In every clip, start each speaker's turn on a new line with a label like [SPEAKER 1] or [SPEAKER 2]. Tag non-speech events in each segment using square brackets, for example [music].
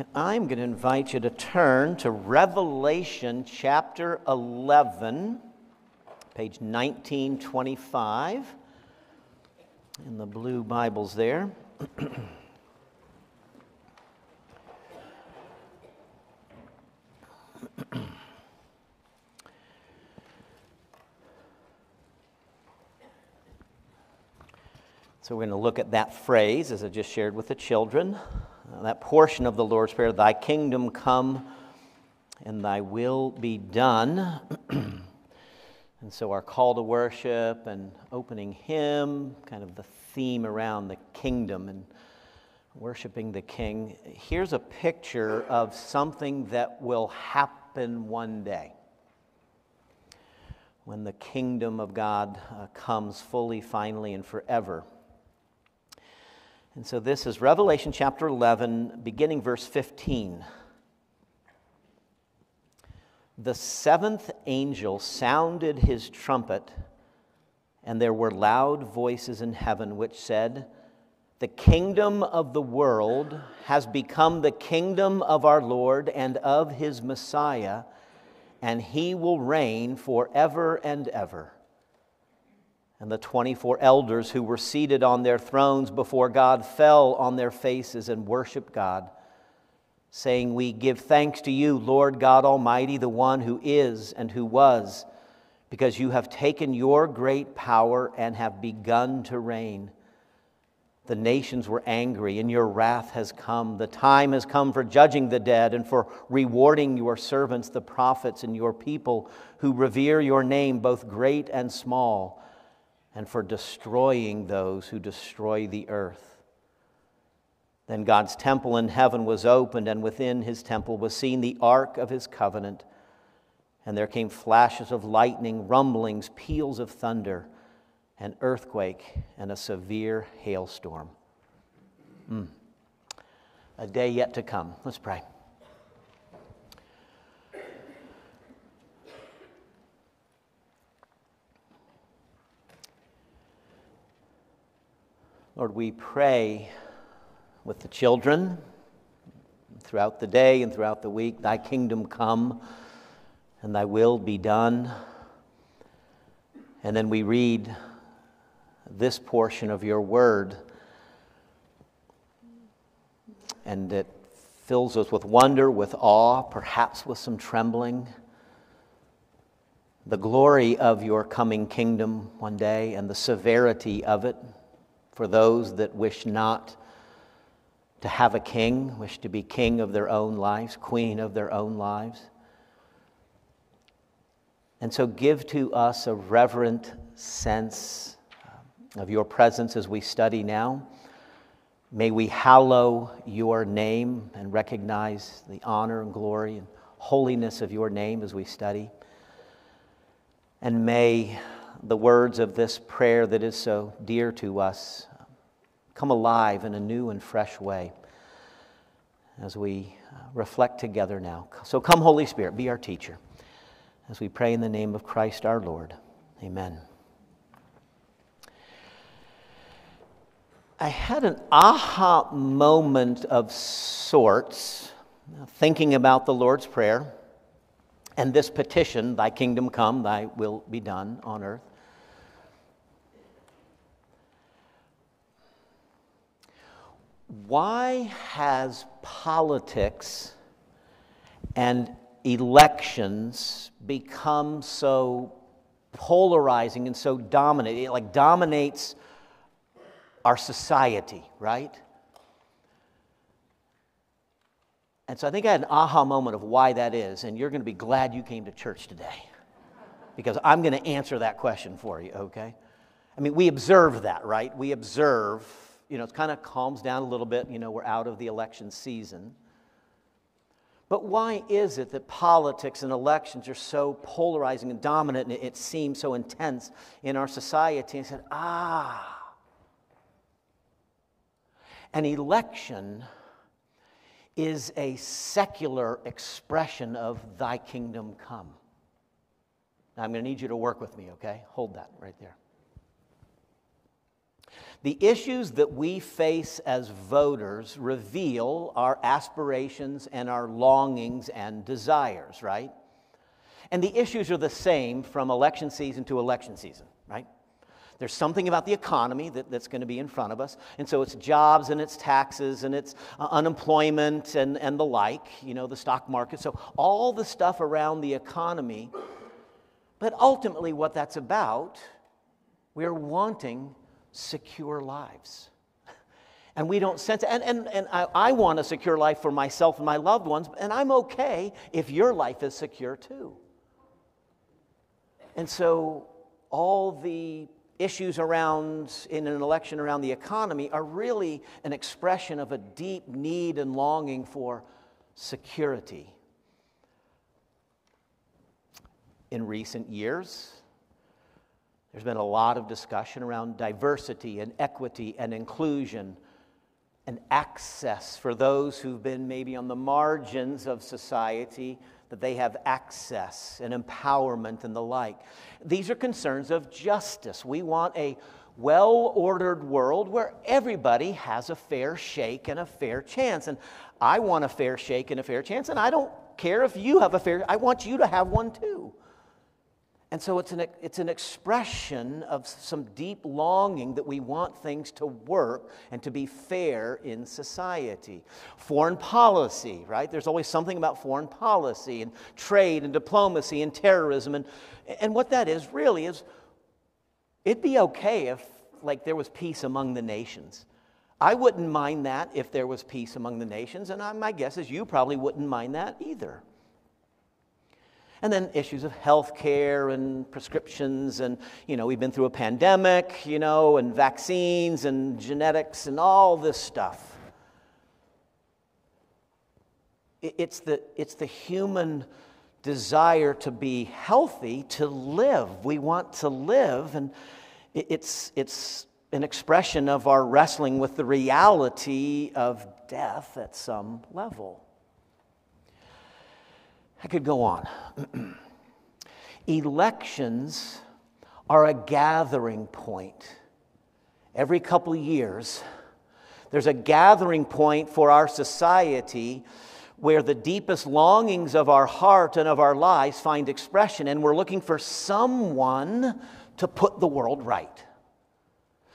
[SPEAKER 1] And I'm going to invite you to turn to Revelation chapter 11, page 1925, in the blue Bibles there. So we're going to look at that phrase as I just shared with the children, that portion of the Lord's Prayer, Thy kingdom come and thy will be done. [clears throat] and so our call to worship and opening hymn, kind of the theme around the kingdom and worshiping the king. Here's a picture of something that will happen one day when the kingdom of God uh, comes fully, finally, and forever. And so this is Revelation chapter 11, beginning verse 15. The seventh angel sounded his trumpet, and there were loud voices in heaven which said, The kingdom of the world has become the kingdom of our Lord and of his Messiah, and he will reign forever and ever. And the 24 elders who were seated on their thrones before God fell on their faces and worshiped God, saying, We give thanks to you, Lord God Almighty, the one who is and who was, because you have taken your great power and have begun to reign. The nations were angry, and your wrath has come. The time has come for judging the dead and for rewarding your servants, the prophets, and your people who revere your name, both great and small and for destroying those who destroy the earth. Then God's temple in heaven was opened, and within his temple was seen the ark of his covenant. And there came flashes of lightning, rumblings, peals of thunder, an earthquake, and a severe hailstorm. Mm. A day yet to come. Let's pray. Lord, we pray with the children throughout the day and throughout the week, Thy kingdom come and Thy will be done. And then we read this portion of your word, and it fills us with wonder, with awe, perhaps with some trembling. The glory of your coming kingdom one day and the severity of it for those that wish not to have a king, wish to be king of their own lives, queen of their own lives. And so give to us a reverent sense um, of your presence as we study now. May we hallow your name and recognize the honor and glory and holiness of your name as we study. And may the words of this prayer that is so dear to us come alive in a new and fresh way as we uh, reflect together now. So come, Holy Spirit, be our teacher as we pray in the name of Christ our Lord. Amen. I had an aha moment of sorts thinking about the Lord's Prayer and this petition, Thy kingdom come, Thy will be done on earth. Why has politics and elections become so polarizing and so dominant? It like dominates our society, right? And so I think I had an aha moment of why that is, and you're going to be glad you came to church today because I'm going to answer that question for you, okay? I mean, we observe that, right? We observe you know, it kind of calms down a little bit. You know, we're out of the election season. But why is it that politics and elections are so polarizing and dominant and it seems so intense in our society? And I said, ah, an election is a secular expression of thy kingdom come. Now, I'm going to need you to work with me, okay? Hold that right there. The issues that we face as voters reveal our aspirations and our longings and desires, right? And the issues are the same from election season to election season, right? There's something about the economy that, that's going to be in front of us. And so it's jobs and it's taxes and it's uh, unemployment and, and the like, you know, the stock market. So all the stuff around the economy. But ultimately, what that's about, we're wanting secure lives. [laughs] And we don't sense, and, and, and I, I want a secure life for myself and my loved ones, and I'm okay if your life is secure too. And so all the issues around in an election around the economy are really an expression of a deep need and longing for security. In recent years, there's been a lot of discussion around diversity and equity and inclusion and access for those who've been maybe on the margins of society that they have access and empowerment and the like. These are concerns of justice. We want a well ordered world where everybody has a fair shake and a fair chance. And I want a fair shake and a fair chance, and I don't care if you have a fair, I want you to have one too. And so it's an, it's an expression of some deep longing that we want things to work and to be fair in society. Foreign policy, right? There's always something about foreign policy and trade and diplomacy and terrorism. And, and what that is really is it'd be okay if, like, there was peace among the nations. I wouldn't mind that if there was peace among the nations, and my guess is you probably wouldn't mind that either. And then issues of health care and prescriptions. And, you know, we've been through a pandemic, you know, and vaccines and genetics and all this stuff. It's the, it's the human desire to be healthy, to live. We want to live. And it's, it's an expression of our wrestling with the reality of death at some level. I could go on. [clears throat] Elections are a gathering point. Every couple years, there's a gathering point for our society where the deepest longings of our heart and of our lives find expression, and we're looking for someone to put the world right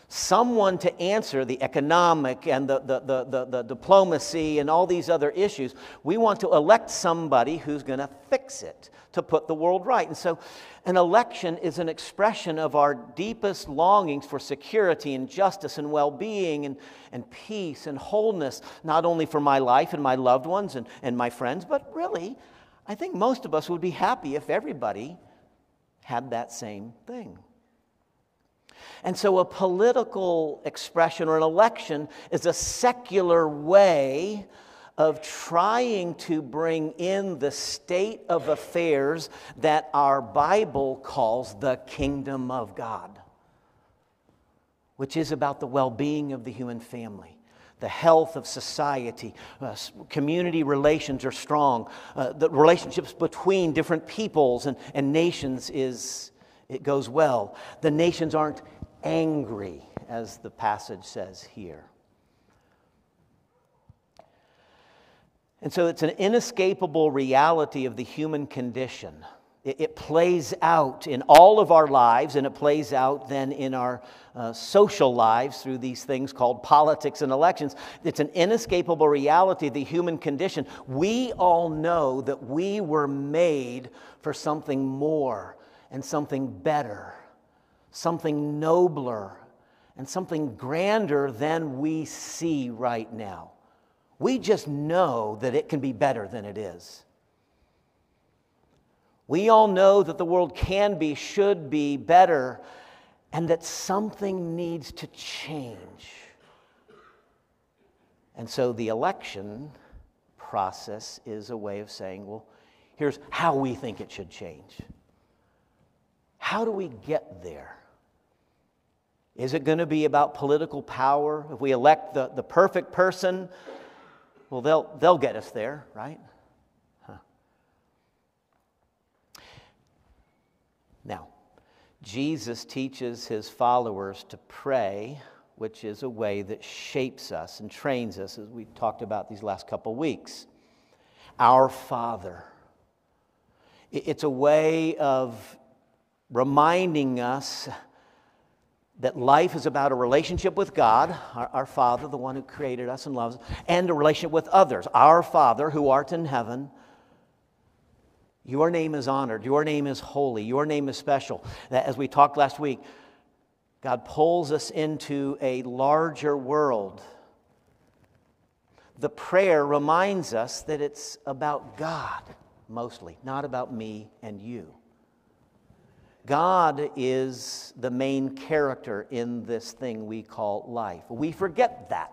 [SPEAKER 1] someone to answer the economic and the, the, the, the, the diplomacy and all these other issues. We want to elect somebody who's going to fix it, to put the world right. And so, an election is an expression of our deepest longings for security and justice and well being and, and peace and wholeness, not only for my life and my loved ones and, and my friends, but really, I think most of us would be happy if everybody had that same thing. And so, a political expression or an election is a secular way of trying to bring in the state of affairs that our Bible calls the kingdom of God, which is about the well being of the human family. The health of society, uh, community relations are strong. Uh, the relationships between different peoples and, and nations is, it goes well. The nations aren't angry, as the passage says here. And so it's an inescapable reality of the human condition. It, it, plays out in all of our lives, and it plays out then in our uh, social lives through these things called politics and elections. It's an inescapable reality of the human condition. We all know that we were made for something more and something better something nobler and something grander than we see right now. We just know that it can be better than it is. We all know that the world can be, should be better, and that something needs to change. And so the election process is a way of saying, well, here's how we think it should change. How do we get there? Is it going to be about political power? If we elect the, the perfect person, well, they'll, they'll get us there, right? Huh. Now, Jesus teaches his followers to pray which is a way that shapes us and trains us, as we talked about these last couple weeks. Our Father. It's a way of reminding us that life is about a relationship with God, our, our, Father, the one who created us and loves us, and a relationship with others. Our Father, who art in heaven, your name is honored, your name is holy, your name is special. As we talked last week, God pulls us into a larger world. The prayer reminds us that it's about God mostly, not about me and you. God is the main character in this thing we call life. We forget that.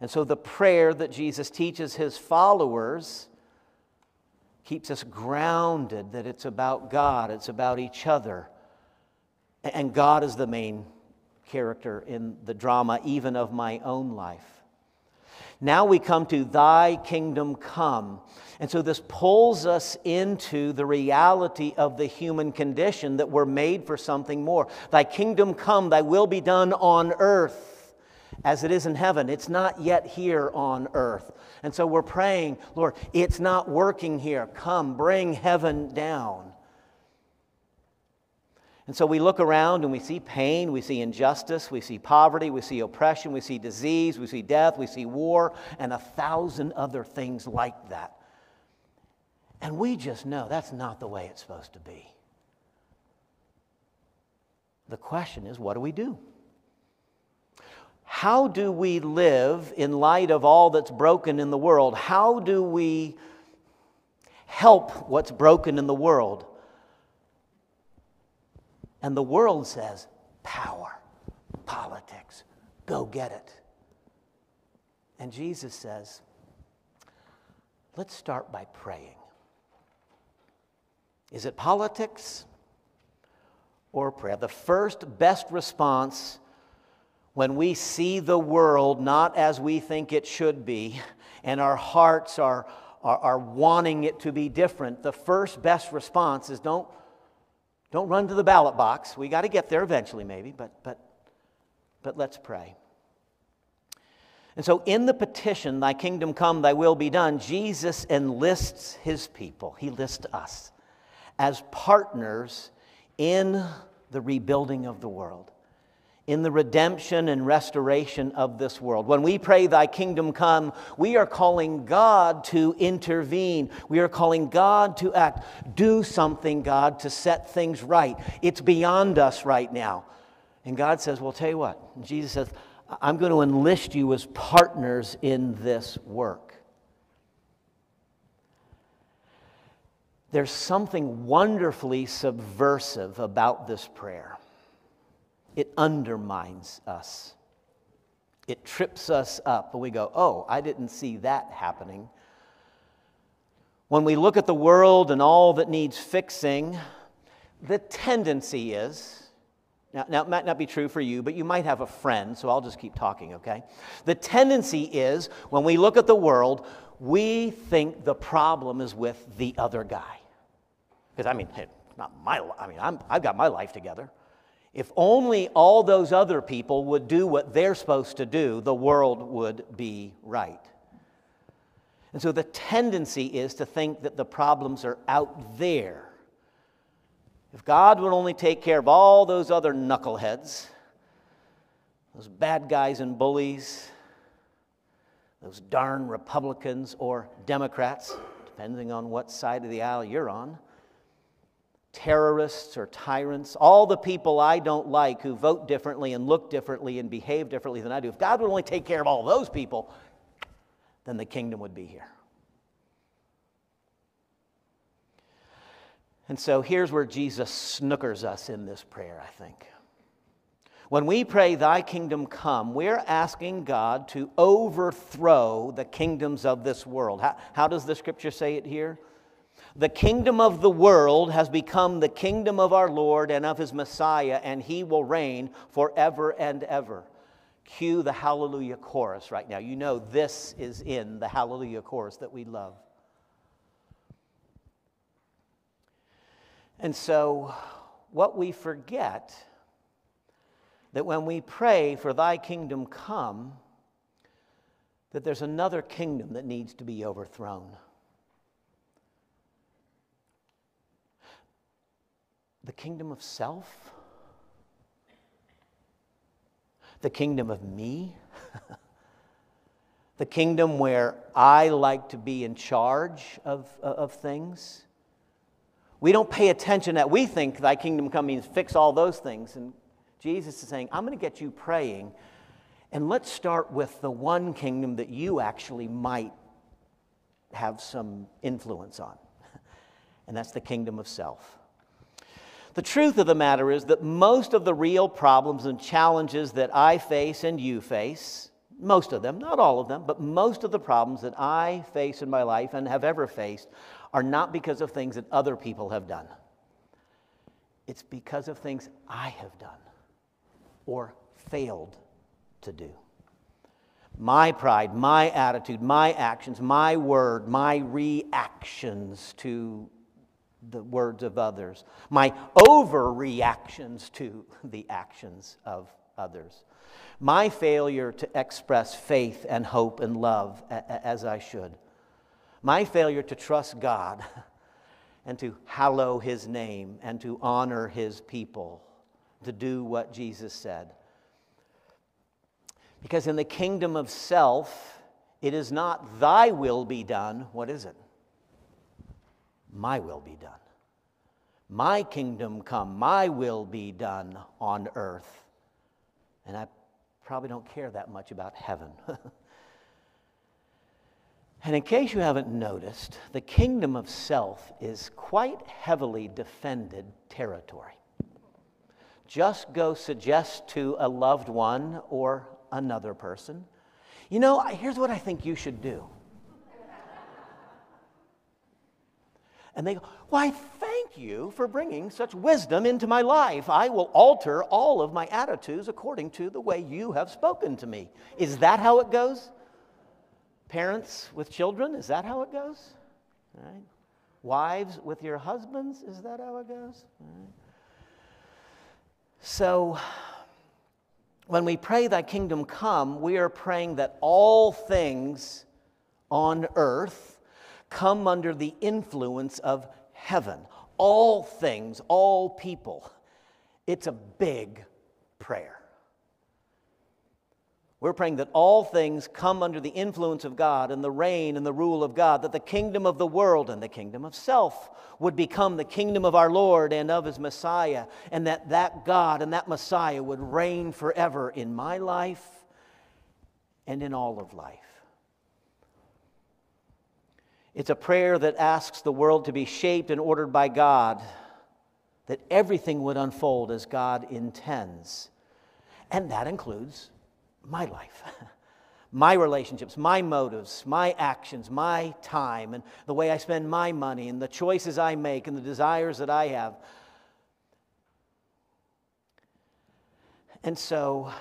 [SPEAKER 1] And so the prayer that Jesus teaches his followers keeps us grounded that it's about God, it's about each other. And God is the main character in the drama, even of my own life. Now we come to Thy kingdom come. And so this pulls us into the reality of the human condition that we're made for something more. Thy kingdom come, thy will be done on earth as it is in heaven. It's not yet here on earth. And so we're praying, Lord, it's not working here. Come, bring heaven down. And so we look around and we see pain, we see injustice, we see poverty, we see oppression, we see disease, we see death, we see war, and a thousand other things like that. And we just know that's not the way it's supposed to be. The question is what do we do? How do we live in light of all that's broken in the world? How do we help what's broken in the world? And the world says, power, politics, go get it. And Jesus says, let's start by praying. Is it politics or prayer? The first best response when we see the world not as we think it should be and our hearts are, are, are wanting it to be different, the first best response is don't, don't run to the ballot box. We got to get there eventually, maybe, but, but, but let's pray. And so, in the petition, Thy kingdom come, Thy will be done, Jesus enlists His people. He lists us as partners in the rebuilding of the world, in the redemption and restoration of this world. When we pray, Thy kingdom come, we are calling God to intervene. We are calling God to act. Do something, God, to set things right. It's beyond us right now. And God says, Well, tell you what. And Jesus says, I'm going to enlist you as partners in this work. There's something wonderfully subversive about this prayer. It undermines us. It trips us up, and we go, Oh, I didn't see that happening. When we look at the world and all that needs fixing, the tendency is, now, now, it might not be true for you, but you might have a friend, so I'll just keep talking, okay? The tendency is, when we look at the world, we think the problem is with the other guy. Because I mean, hey, not my, I mean, I'm, I've got my life together. If only all those other people would do what they're supposed to do, the world would be right. And so the tendency is to think that the problems are out there. If God would only take care of all those other knuckleheads, those bad guys and bullies, those darn Republicans or Democrats, depending on what side of the aisle you're on, terrorists or tyrants, all the people I don't like who vote differently and look differently and behave differently than I do, if God would only take care of all those people, then the kingdom would be here. And so here's where Jesus snookers us in this prayer, I think. When we pray, Thy kingdom come, we're asking God to overthrow the kingdoms of this world. How, how, does the scripture say it here? The kingdom of the world has become the kingdom of our Lord and of his Messiah, and he will reign forever and ever. Cue the hallelujah chorus right now. You know this is in the hallelujah chorus that we love. And so, what we forget that when we pray for thy kingdom come, that there's another kingdom that needs to be overthrown. The kingdom of self? The kingdom of me? [laughs] the kingdom where I like to be in charge of, of things? We don't pay attention that we think thy kingdom come means fix all those things. And Jesus is saying, I'm going to get you praying, and let's start with the one kingdom that you actually might have some influence on, [laughs] and that's the kingdom of self. The truth of the matter is that most of the real problems and challenges that I face and you face, most of them, not all of them, but most of the problems that I face in my life and have ever faced are not because of things that other people have done. It's because of things I have done or failed to do. My pride, my attitude, my actions, my word, my reactions to the words of others, my overreactions to the actions of others, my failure to express faith and hope and love as I should my failure to trust God [laughs] and to hallow his name and to honor his people, to do what Jesus said. Because in the kingdom of self, it is not thy will be done. What is it? My will be done. My kingdom come, my will be done on earth. And I probably don't care that much about heaven. [laughs] And in case you haven't noticed, the kingdom of self is quite heavily defended territory. Just go suggest to a loved one or another person, you know, here's what I think you should do. And they go, Why, thank you for bringing such wisdom into my life. I will alter all of my attitudes according to the way you have spoken to me. Is that how it goes? Parents with children, is that how it goes? Right. Wives with your husbands, is that how it goes? Right. So, when we pray thy kingdom come, we are praying that all things on earth come under the influence of heaven. All things, all people. It's a big prayer. We're praying that all things come under the influence of God and the reign and the rule of God, that the kingdom of the world and the kingdom of self would become the kingdom of our Lord and of his Messiah, and that that God and that Messiah would reign forever in my life and in all of life. It's a prayer that asks the world to be shaped and ordered by God, that everything would unfold as God intends. And that includes my life, [laughs] my relationships, my motives, my actions, my time, and the way I spend my money, and the choices I make, and the desires that I have. And so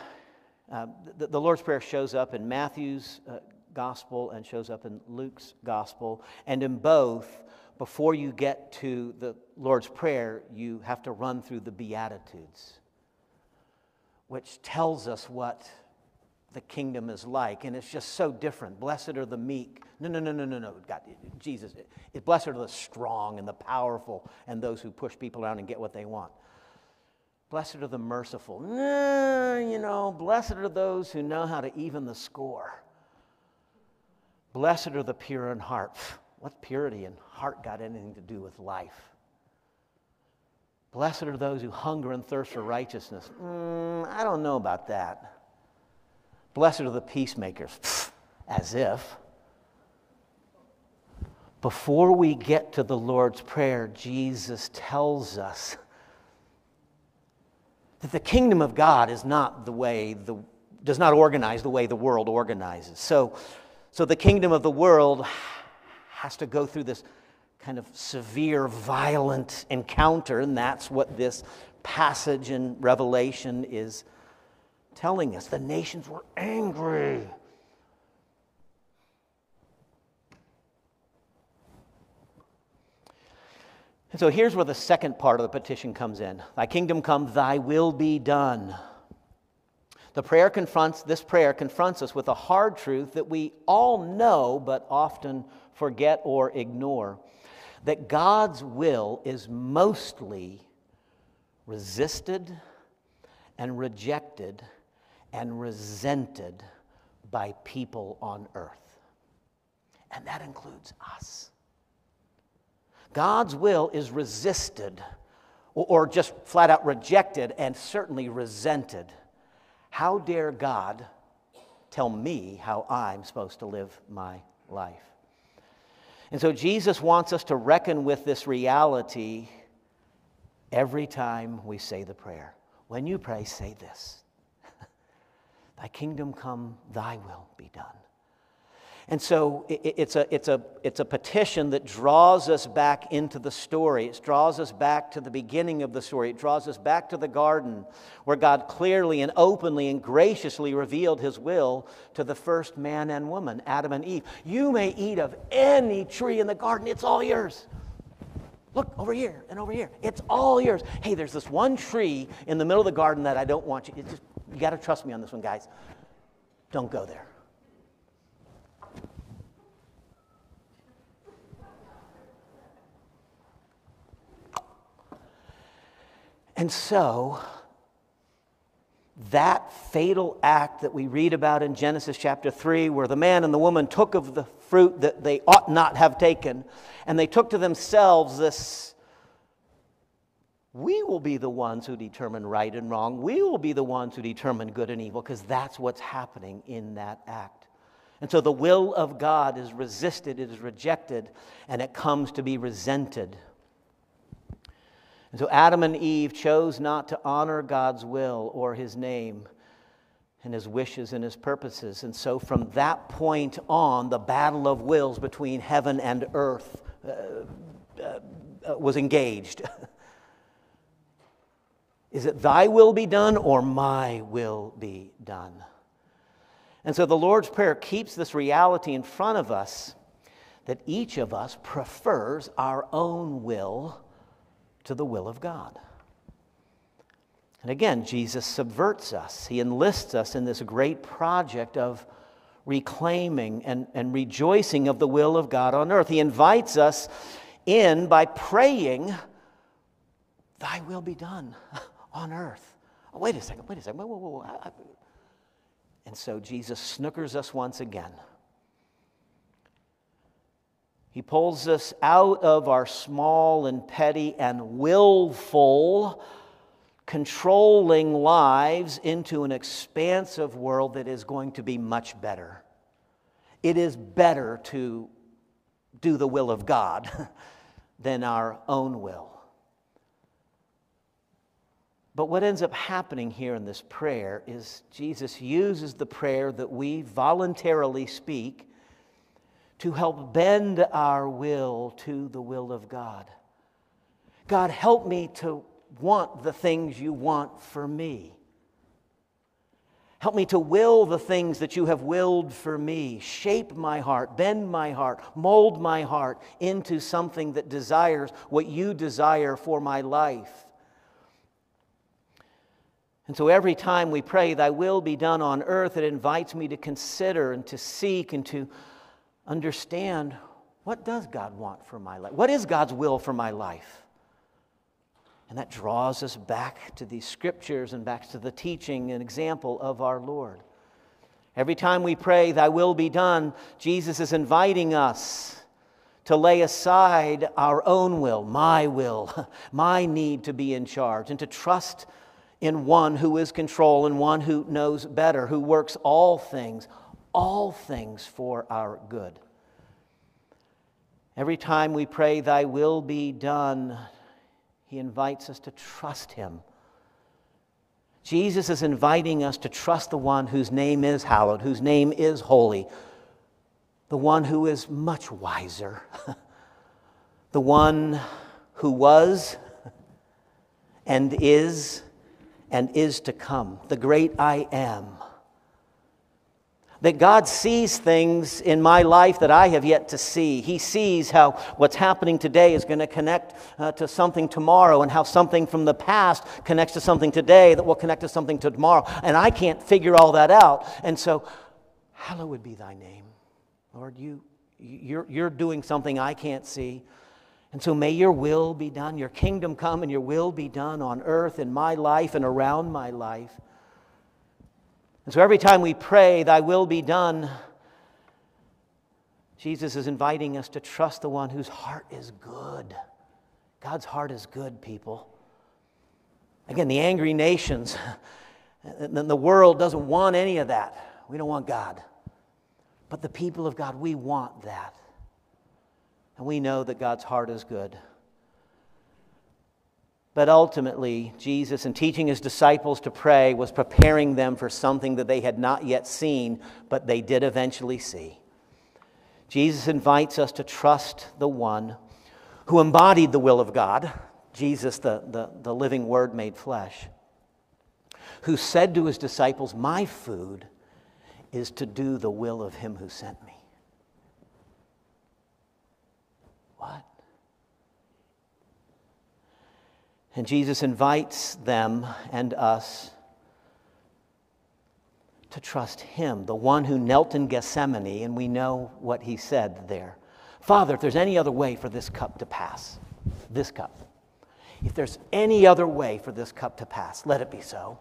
[SPEAKER 1] uh, the, the, Lord's Prayer shows up in Matthew's uh, gospel and shows up in Luke's gospel. And in both, before you get to the Lord's Prayer, you have to run through the Beatitudes, which tells us what the kingdom is like. And it's just so different. Blessed are the meek. No, no, no, no, no, no. God, Jesus, it, it, blessed are the strong and the powerful and those who push people around and get what they want. Blessed are the merciful. Nah, you know, blessed are those who know how to even the score. Blessed are the pure in heart. [sighs] What's purity and heart got anything to do with life? Blessed are those who hunger and thirst for righteousness. Mm, I don't know about that. Blessed are the peacemakers. [sighs] As if. Before we get to the Lord's Prayer, Jesus tells us that the kingdom of God is not the way the does not organize the way the world organizes. So, so the kingdom of the world has to go through this kind of severe, violent encounter, and that's what this passage in Revelation is telling us the nations were angry. And so here's where the second part of the petition comes in Thy kingdom come, thy will be done. The prayer confronts, this prayer confronts us with a hard truth that we all know but often forget or ignore that God's will is mostly resisted and rejected and resented by people on earth. And that includes us. God's will is resisted or just flat out rejected and certainly resented. How dare God tell me how I'm supposed to live my life? And so Jesus wants us to reckon with this reality every time we say the prayer. When you pray, say this [laughs] Thy kingdom come, thy will be done. And so it's a, it's, a, it's a petition that draws us back into the story. It draws us back to the beginning of the story. It draws us back to the garden where God clearly and openly and graciously revealed his will to the first man and woman, Adam and Eve. You may eat of any tree in the garden, it's all yours. Look over here and over here. It's all yours. Hey, there's this one tree in the middle of the garden that I don't want you. Just, you got to trust me on this one, guys. Don't go there. And so, that fatal act that we read about in Genesis chapter 3, where the man and the woman took of the fruit that they ought not have taken, and they took to themselves this we will be the ones who determine right and wrong. We will be the ones who determine good and evil, because that's what's happening in that act. And so the will of God is resisted, it is rejected, and it comes to be resented. And so Adam and Eve chose not to honor God's will or his name and his wishes and his purposes. And so from that point on, the battle of wills between heaven and earth uh, uh, uh was engaged. [laughs] Is it thy will be done or my will be done? And so the Lord's Prayer keeps this reality in front of us that each of us prefers our own will to the will of God. And again, Jesus subverts us. He enlists us in this great project of reclaiming and, and rejoicing of the will of God on earth. He invites us in by praying, Thy will be done [laughs] on earth. Oh, wait a second, wait a second. Whoa, whoa, whoa. And so Jesus snookers us once again. He pulls us out of our small and petty and willful, controlling lives into an expansive world that is going to be much better. It is better to do the will of God [laughs] than our own will. But what ends up happening here in this prayer is Jesus uses the prayer that we voluntarily speak to help bend our will to the will of God. God, help me to want the things you want for me. Help me to will the things that you have willed for me. Shape my heart, bend my heart, mold my heart into something that desires what you desire for my life. And so every time we pray, Thy will be done on earth, it invites me to consider and to seek and to understand what does God want for my life? What is God's will for my life? And that draws us back to these scriptures and back to the teaching and example of our Lord. Every time we pray, Thy will be done, Jesus is inviting us to lay aside our own will, my will, [laughs] my need to be in charge, and to trust in one who is control and one who knows better, who works all things, all things for our good. Every time we pray, Thy will be done, He invites us to trust Him. Jesus is inviting us to trust the one whose name is hallowed, whose name is holy, the one who is much wiser, [laughs] the one who was and is and is to come, the great I am that God sees things in my life that I have yet to see. He sees how what's happening today is going to connect uh, to something tomorrow, and how something from the past connects to something today that will connect to something to tomorrow. And I can't figure all that out. And so, hallowed be thy name. Lord, you, you're, you're doing something I can't see. And so may your will be done, your kingdom come, and your will be done on earth in my life and around my life. And so every time we pray, Thy will be done, Jesus is inviting us to trust the one whose heart is good. God's heart is good, people. Again, the angry nations, [laughs] the world doesn't want any of that. We don't want God. But the people of God, we want that. And we know that God's heart is good. But ultimately, Jesus, in teaching his disciples to pray, was preparing them for something that they had not yet seen, but they did eventually see. Jesus invites us to trust the one who embodied the will of God, Jesus, the, the, the living Word made flesh, who said to his disciples, My food is to do the will of him who sent me. What? And Jesus invites them and us to trust Him, the one who knelt in Gethsemane, and we know what He said there. Father, if there's any other way for this cup to pass, this cup, if there's any other way for this cup to pass, let it be so.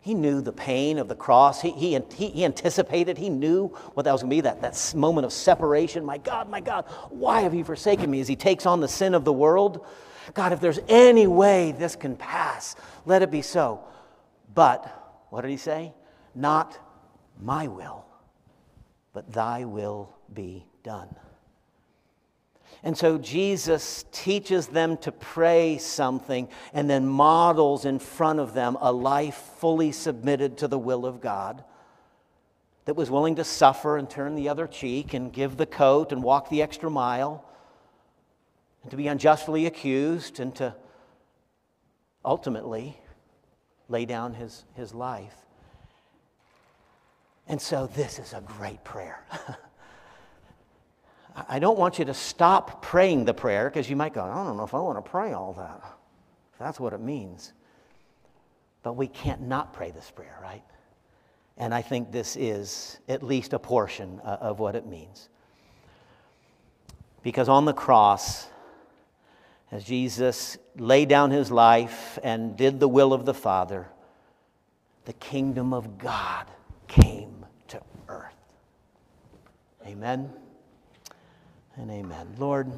[SPEAKER 1] He knew the pain of the cross. He, he, he, anticipated, he knew what that was going to be that, that moment of separation. My God, my God, why have you forsaken me? As he takes on the sin of the world, God, if there's any way this can pass, let it be so. But, what did he say? Not my will, but thy will be done. And so Jesus teaches them to pray something and then models in front of them a life fully submitted to the will of God that was willing to suffer and turn the other cheek and give the coat and walk the extra mile and to be unjustly accused and to ultimately lay down his, his life. And so, this is a great prayer. [laughs] I don't want you to stop praying the prayer because you might go, I don't know if I want to pray all that. That's what it means. But we can't not pray this prayer, right? And I think this is at least a portion of what it means. Because on the cross, as Jesus laid down his life and did the will of the Father, the kingdom of God came to earth. Amen and amen. Lord,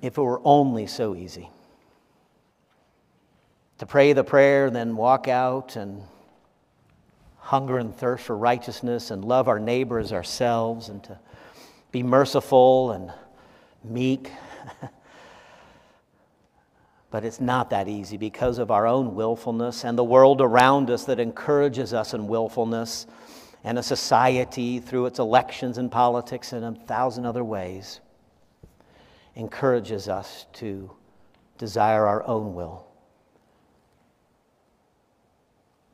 [SPEAKER 1] if it were only so easy to pray the prayer, then walk out and hunger and thirst for righteousness and love our neighbors ourselves and to be merciful and meek. [laughs] but it's not that easy because of our own willfulness and the world around us that encourages us in willfulness, and a society through its elections and politics and a thousand other ways encourages us to desire our own will.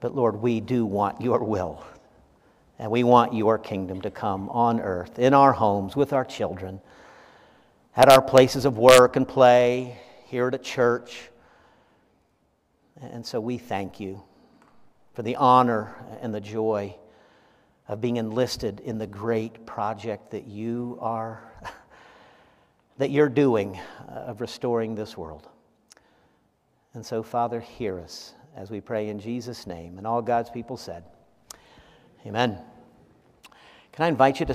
[SPEAKER 1] But Lord, we do want your will. And we want your kingdom to come on earth, in our homes, with our children at our places of work and play, here at a church. And so we thank you for the honor and the joy of being enlisted in the great project that you are [laughs] that you're doing uh, of restoring this world. And so Father, hear us as we pray in Jesus name and all God's people said. Amen. Can I invite you to